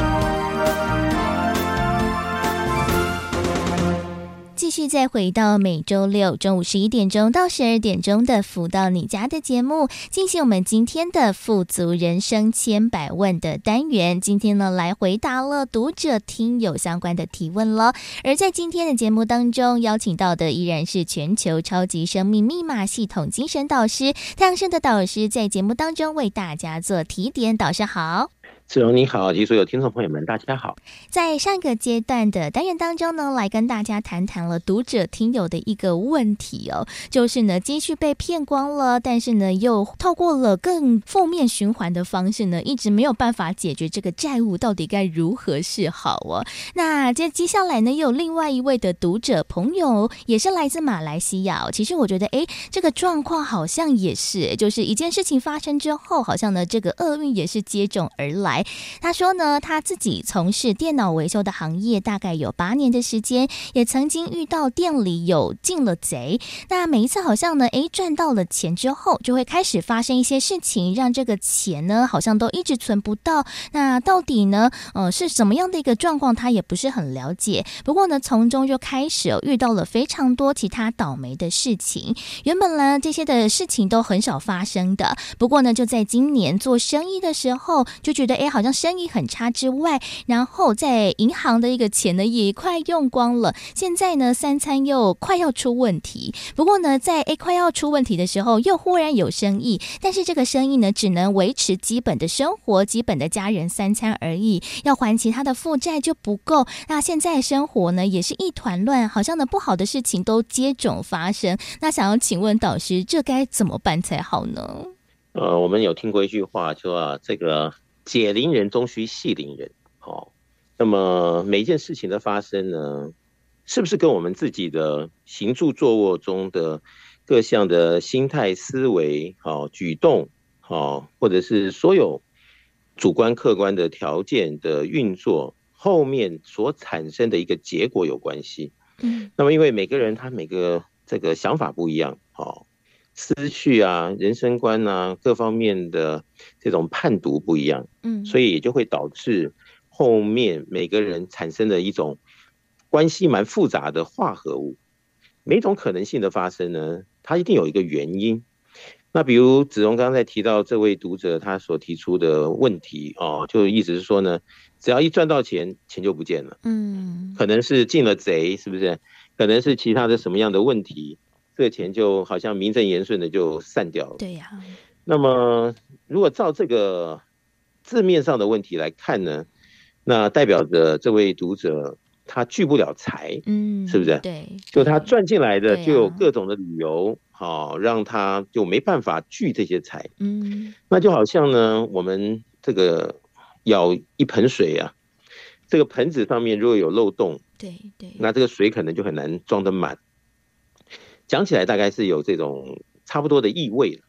续再回到每周六中午十一点钟到十二点钟的“福到你家”的节目，进行我们今天的“富足人生千百问”的单元。今天呢，来回答了读者听友相关的提问了。而在今天的节目当中，邀请到的依然是全球超级生命密码系统精神导师太阳盛的导师，在节目当中为大家做提点。导师好。志荣你好，及所有听众朋友们，大家好。在上个阶段的单元当中呢，来跟大家谈谈了读者听友的一个问题哦，就是呢，积蓄被骗光了，但是呢，又透过了更负面循环的方式呢，一直没有办法解决这个债务，到底该如何是好哦？那接接下来呢，又有另外一位的读者朋友，也是来自马来西亚。其实我觉得，哎，这个状况好像也是，就是一件事情发生之后，好像呢，这个厄运也是接踵而来。他说呢，他自己从事电脑维修的行业，大概有八年的时间，也曾经遇到店里有进了贼。那每一次好像呢，诶，赚到了钱之后，就会开始发生一些事情，让这个钱呢，好像都一直存不到。那到底呢，呃，是什么样的一个状况，他也不是很了解。不过呢，从中就开始哦遇到了非常多其他倒霉的事情。原本呢，这些的事情都很少发生的。不过呢，就在今年做生意的时候，就觉得诶。好像生意很差之外，然后在银行的一个钱呢也快用光了。现在呢三餐又快要出问题。不过呢在诶快要出问题的时候，又忽然有生意，但是这个生意呢只能维持基本的生活，基本的家人三餐而已，要还其他的负债就不够。那现在生活呢也是一团乱，好像呢不好的事情都接踵发生。那想要请问导师，这该怎么办才好呢？呃，我们有听过一句话，说啊这个。解铃人终须系铃人，哦，那么每一件事情的发生呢，是不是跟我们自己的行住坐卧中的各项的心态、思维、好举动、好或者是所有主观、客观的条件的运作，后面所产生的一个结果有关系？嗯，那么因为每个人他每个这个想法不一样，好。思绪啊，人生观啊，各方面的这种判读不一样，嗯，所以也就会导致后面每个人产生的一种关系蛮复杂的化合物。每种可能性的发生呢，它一定有一个原因。那比如子荣刚才提到这位读者他所提出的问题哦，就意思是说呢，只要一赚到钱，钱就不见了，嗯，可能是进了贼，是不是？可能是其他的什么样的问题？这个钱就好像名正言顺的就散掉了。对呀。那么，如果照这个字面上的问题来看呢，那代表着这位读者他聚不了财，嗯，是不是？对。就他赚进来的就有各种的理由，好让他就没办法聚这些财。嗯。那就好像呢，我们这个舀一盆水啊，这个盆子上面如果有漏洞，对对，那这个水可能就很难装得满。讲起来大概是有这种差不多的意味了。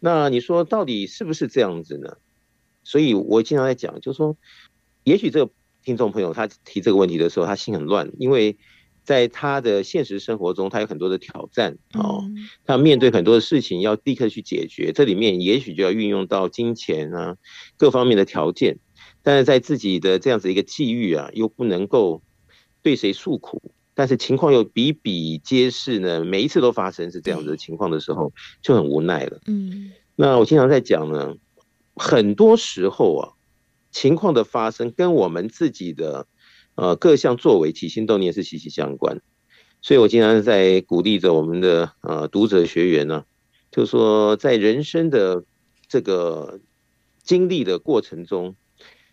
那你说到底是不是这样子呢？所以我经常在讲，就是说，也许这个听众朋友他提这个问题的时候，他心很乱，因为在他的现实生活中，他有很多的挑战哦，他面对很多的事情要立刻去解决，这里面也许就要运用到金钱啊各方面的条件，但是在自己的这样子一个际遇啊，又不能够对谁诉苦。但是情况又比比皆是呢，每一次都发生是这样子的情况的时候，就很无奈了。嗯，那我经常在讲呢，很多时候啊，情况的发生跟我们自己的呃各项作为起心动念是息息相关。所以我经常在鼓励着我们的呃读者学员呢，就说在人生的这个经历的过程中，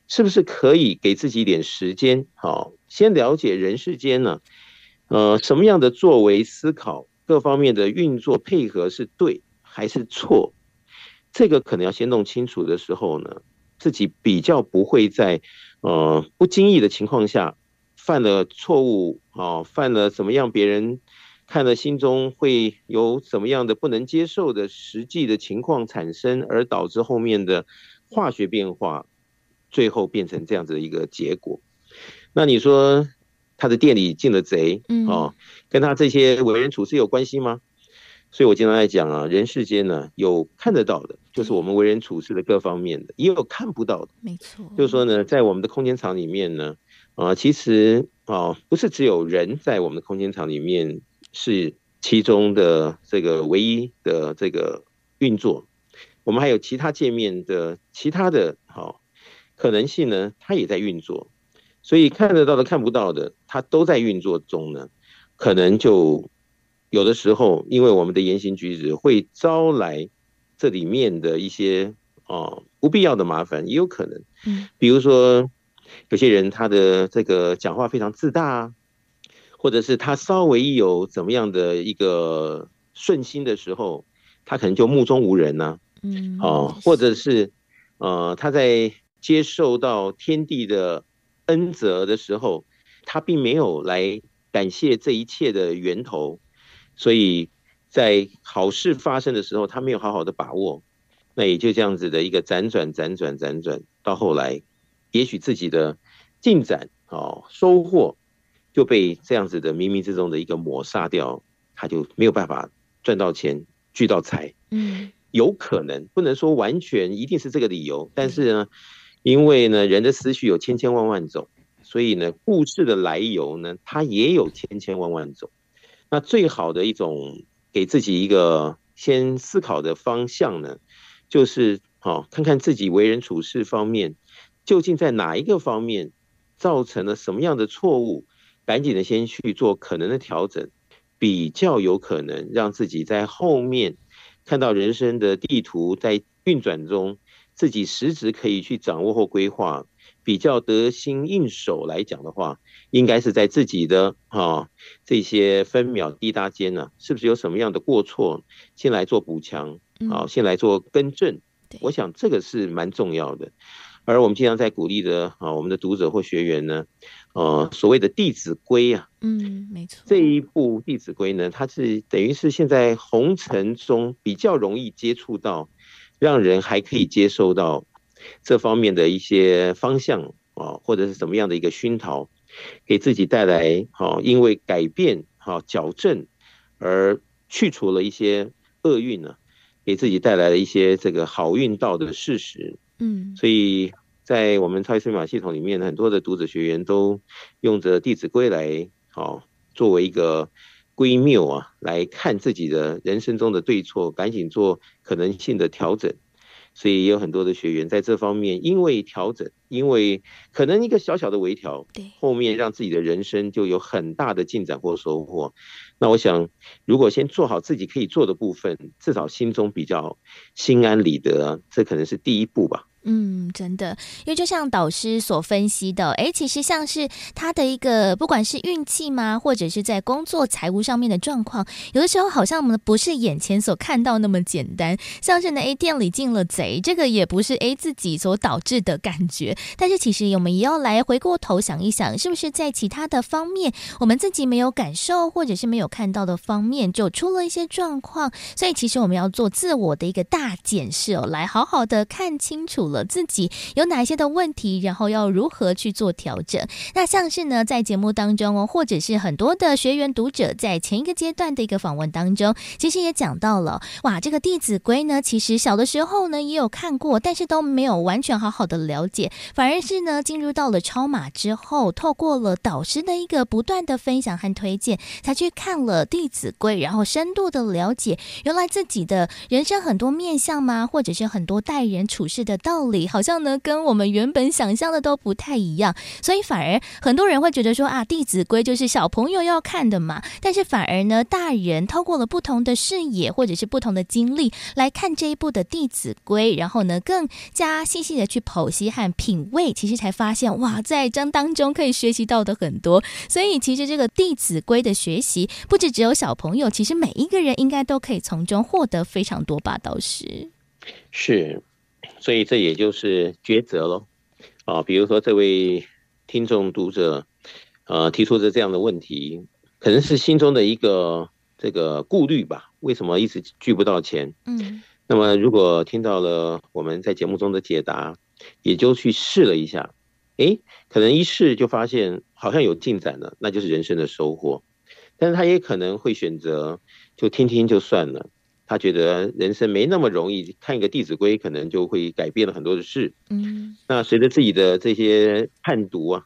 是不是可以给自己一点时间，好，先了解人世间呢？呃，什么样的作为、思考各方面的运作配合是对还是错？这个可能要先弄清楚的时候呢，自己比较不会在呃不经意的情况下犯了错误啊，犯了怎么样别人看了心中会有怎么样的不能接受的实际的情况产生，而导致后面的化学变化，最后变成这样子的一个结果。那你说？他的店里进了贼，嗯，哦，跟他这些为人处事有关系吗？所以我经常在讲啊，人世间呢，有看得到的，就是我们为人处事的各方面的，也有看不到的，没错。就是说呢，在我们的空间场里面呢，啊，其实啊，不是只有人在我们的空间场里面是其中的这个唯一的这个运作，我们还有其他界面的其他的好可能性呢，它也在运作。所以看得到的、看不到的，它都在运作中呢。可能就有的时候，因为我们的言行举止会招来这里面的一些哦不必要的麻烦，也有可能。嗯，比如说有些人他的这个讲话非常自大啊，或者是他稍微有怎么样的一个顺心的时候，他可能就目中无人呢。嗯，哦，或者是呃他在接受到天地的。恩泽的时候，他并没有来感谢这一切的源头，所以在好事发生的时候，他没有好好的把握，那也就这样子的一个辗转辗转辗转，到后来，也许自己的进展哦收获就被这样子的冥冥之中的一个抹杀掉，他就没有办法赚到钱聚到财，嗯，有可能不能说完全一定是这个理由，但是呢。因为呢，人的思绪有千千万万种，所以呢，故事的来由呢，它也有千千万万种。那最好的一种给自己一个先思考的方向呢，就是、哦、看看自己为人处事方面究竟在哪一个方面造成了什么样的错误，赶紧的先去做可能的调整，比较有可能让自己在后面看到人生的地图在运转中。自己实质可以去掌握或规划，比较得心应手来讲的话，应该是在自己的哈、哦、这些分秒滴答间呢，是不是有什么样的过错，先来做补强，好，先来做更正。我想这个是蛮重要的。而我们经常在鼓励的啊，我们的读者或学员呢，呃，所谓的《弟子规》啊，嗯，没错，这一部《弟子规》呢，它是等于是现在红尘中比较容易接触到，让人还可以接受到这方面的一些方向啊，或者是怎么样的一个熏陶，给自己带来好，因为改变好矫正而去除了一些厄运呢，给自己带来了一些这个好运到的事实。嗯，所以在我们超级密码系统里面，很多的读者学员都用着《弟子规》来，好作为一个规谬啊，来看自己的人生中的对错，赶紧做可能性的调整。所以也有很多的学员在这方面，因为调整，因为可能一个小小的微调，对，后面让自己的人生就有很大的进展或收获。那我想，如果先做好自己可以做的部分，至少心中比较心安理得，这可能是第一步吧。嗯，真的，因为就像导师所分析的，哎，其实像是他的一个，不管是运气吗，或者是在工作财务上面的状况，有的时候好像我们不是眼前所看到那么简单。像是呢，哎，店里进了贼，这个也不是哎自己所导致的感觉。但是其实我们也要来回过头想一想，是不是在其他的方面，我们自己没有感受或者是没有看到的方面，就出了一些状况。所以其实我们要做自我的一个大检视哦，来好好的看清楚了。自己有哪些的问题，然后要如何去做调整？那像是呢，在节目当中哦，或者是很多的学员读者在前一个阶段的一个访问当中，其实也讲到了，哇，这个《弟子规》呢，其实小的时候呢也有看过，但是都没有完全好好的了解，反而是呢进入到了超马之后，透过了导师的一个不断的分享和推荐，才去看了《弟子规》，然后深度的了解原来自己的人生很多面相吗？或者是很多待人处事的道理。好像呢，跟我们原本想象的都不太一样，所以反而很多人会觉得说啊，《弟子规》就是小朋友要看的嘛。但是反而呢，大人透过了不同的视野或者是不同的经历来看这一部的《弟子规》，然后呢，更加细细的去剖析和品味，其实才发现哇，在这当中可以学习到的很多。所以其实这个《弟子规》的学习，不止只有小朋友，其实每一个人应该都可以从中获得非常多吧，倒是。是。所以这也就是抉择喽，啊，比如说这位听众读者，呃，提出的这样的问题，可能是心中的一个这个顾虑吧？为什么一直聚不到钱？嗯，那么如果听到了我们在节目中的解答，也就去试了一下，诶，可能一试就发现好像有进展了，那就是人生的收获。但是他也可能会选择就听听就算了。他觉得人生没那么容易，看一个《弟子规》可能就会改变了很多的事。嗯，那随着自己的这些判读啊，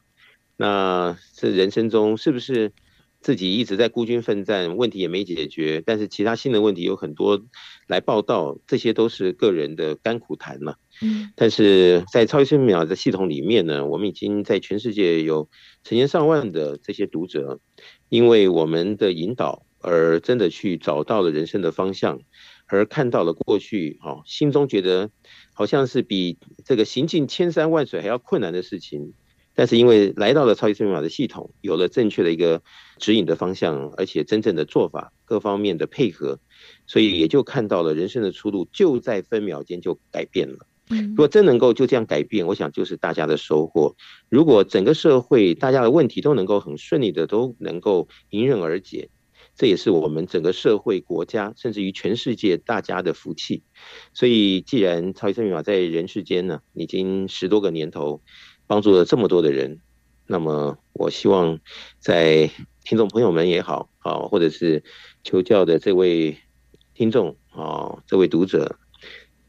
那这人生中是不是自己一直在孤军奋战，问题也没解决，但是其他新的问题有很多来报道，这些都是个人的甘苦谈嘛。嗯，但是在超级生秒的系统里面呢，我们已经在全世界有成千上万的这些读者，因为我们的引导。而真的去找到了人生的方向，而看到了过去，哦，心中觉得好像是比这个行进千山万水还要困难的事情，但是因为来到了超级生命法的系统，有了正确的一个指引的方向，而且真正的做法各方面的配合，所以也就看到了人生的出路就在分秒间就改变了。如果真能够就这样改变，我想就是大家的收获。如果整个社会大家的问题都能够很顺利的都能够迎刃而解。这也是我们整个社会、国家，甚至于全世界大家的福气。所以，既然超级生命法在人世间呢，已经十多个年头，帮助了这么多的人，那么我希望在听众朋友们也好，啊，或者是求教的这位听众啊，这位读者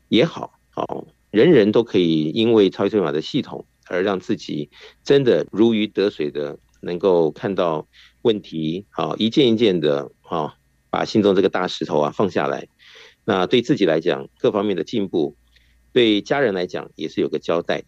也好，好，人人都可以因为超级算法的系统而让自己真的如鱼得水的，能够看到。问题好，一件一件的好，把心中这个大石头啊放下来。那对自己来讲，各方面的进步；对家人来讲，也是有个交代。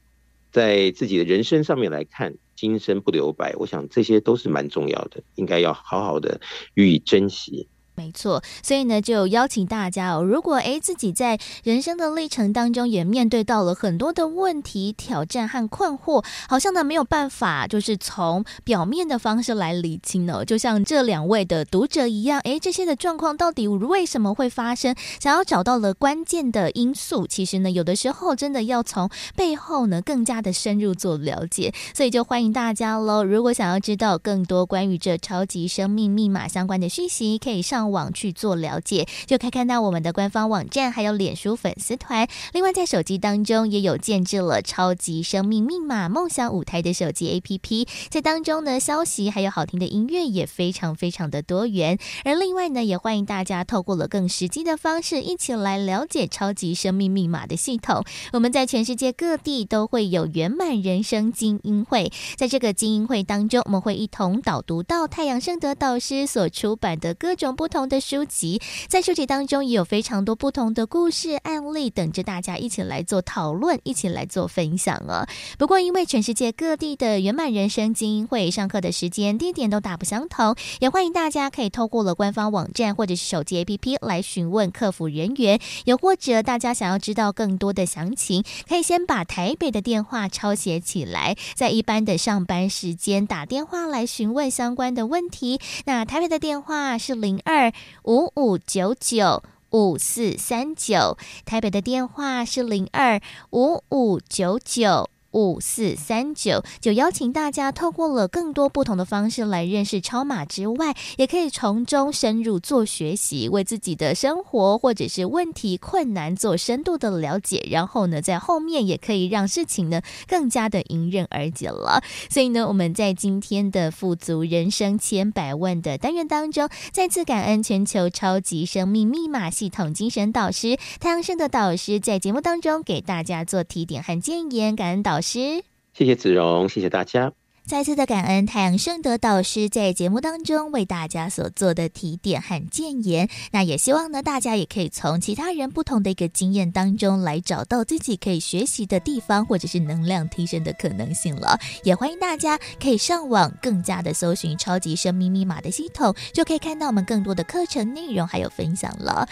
在自己的人生上面来看，今生不留白，我想这些都是蛮重要的，应该要好好的予以珍惜。没错，所以呢，就邀请大家哦，如果诶自己在人生的历程当中也面对到了很多的问题、挑战和困惑，好像呢没有办法，就是从表面的方式来理清哦，就像这两位的读者一样，诶，这些的状况到底为什么会发生？想要找到了关键的因素，其实呢，有的时候真的要从背后呢更加的深入做了解，所以就欢迎大家喽。如果想要知道更多关于这超级生命密码相关的讯息，可以上。网去做了解，就可以看到我们的官方网站，还有脸书粉丝团。另外，在手机当中也有建置了超级生命密码梦想舞台的手机 APP，在当中呢，消息还有好听的音乐也非常非常的多元。而另外呢，也欢迎大家透过了更实际的方式，一起来了解超级生命密码的系统。我们在全世界各地都会有圆满人生精英会，在这个精英会当中，我们会一同导读到太阳圣德导师所出版的各种不同。不同的书籍，在书籍当中也有非常多不同的故事案例，等着大家一起来做讨论，一起来做分享哦。不过，因为全世界各地的圆满人生精英会上课的时间、地点都大不相同，也欢迎大家可以透过了官方网站或者是手机 APP 来询问客服人员，又或者大家想要知道更多的详情，可以先把台北的电话抄写起来，在一般的上班时间打电话来询问相关的问题。那台北的电话是零二。五五九九五四三九，台北的电话是零二五五九九。五四三九，就邀请大家透过了更多不同的方式来认识超码之外，也可以从中深入做学习，为自己的生活或者是问题困难做深度的了解，然后呢，在后面也可以让事情呢更加的迎刃而解了。所以呢，我们在今天的富足人生千百万的单元当中，再次感恩全球超级生命密码系统精神导师太阳盛德导师在节目当中给大家做提点和建言，感恩导师。师，谢谢子荣，谢谢大家。再次的感恩太阳盛德导师在节目当中为大家所做的提点和建言，那也希望呢，大家也可以从其他人不同的一个经验当中来找到自己可以学习的地方，或者是能量提升的可能性了。也欢迎大家可以上网更加的搜寻超级生命密码的系统，就可以看到我们更多的课程内容还有分享了。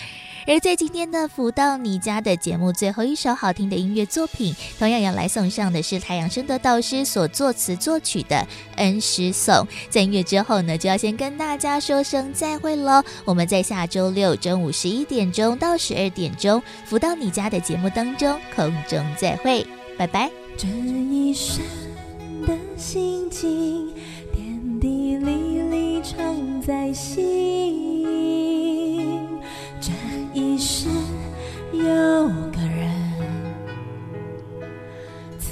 而在今天的福到你家的节目最后一首好听的音乐作品，同样要来送上的是太阳圣德导师所作词作曲的恩师颂，在音乐之后呢，就要先跟大家说声再会喽。我们在下周六中午十一点钟到十二点钟，福到你家的节目当中空中再会，拜拜。这一生的心情，点滴滴里藏在心。这一世有个。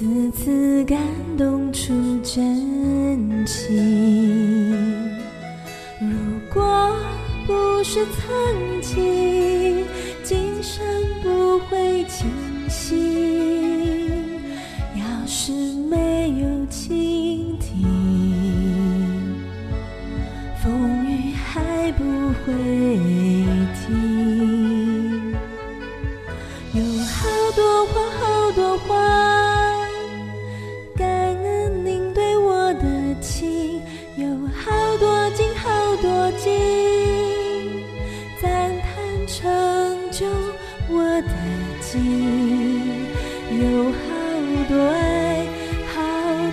次次感动出真情。如果不是曾经，今生不会清醒。要是没有倾听，风雨还不会停。有好多话，好多话。心赞叹成就我的经有好多爱好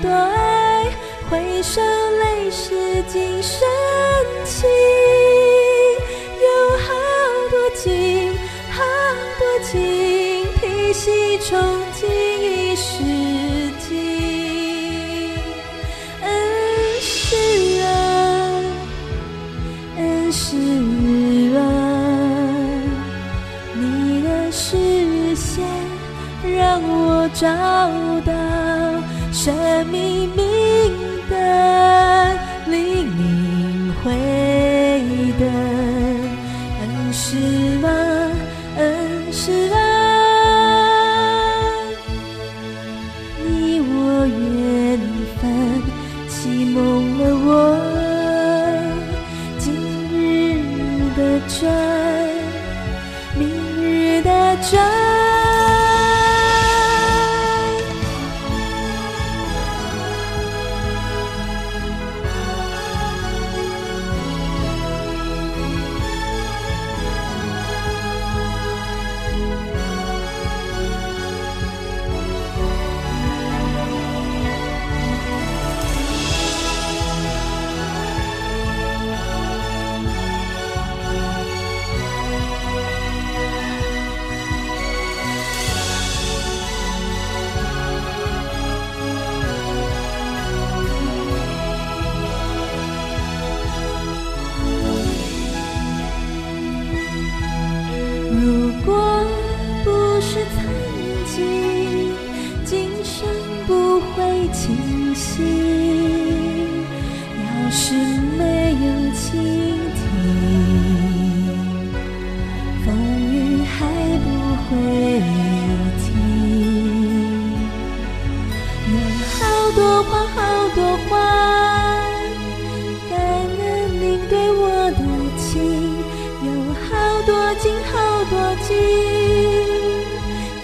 多爱回首泪湿青衫青有好多情好多情披稀憧憬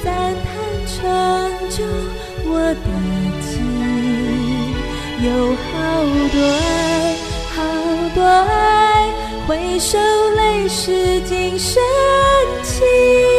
赞叹成就我的情，有好多爱，好多爱，回首泪湿襟升情。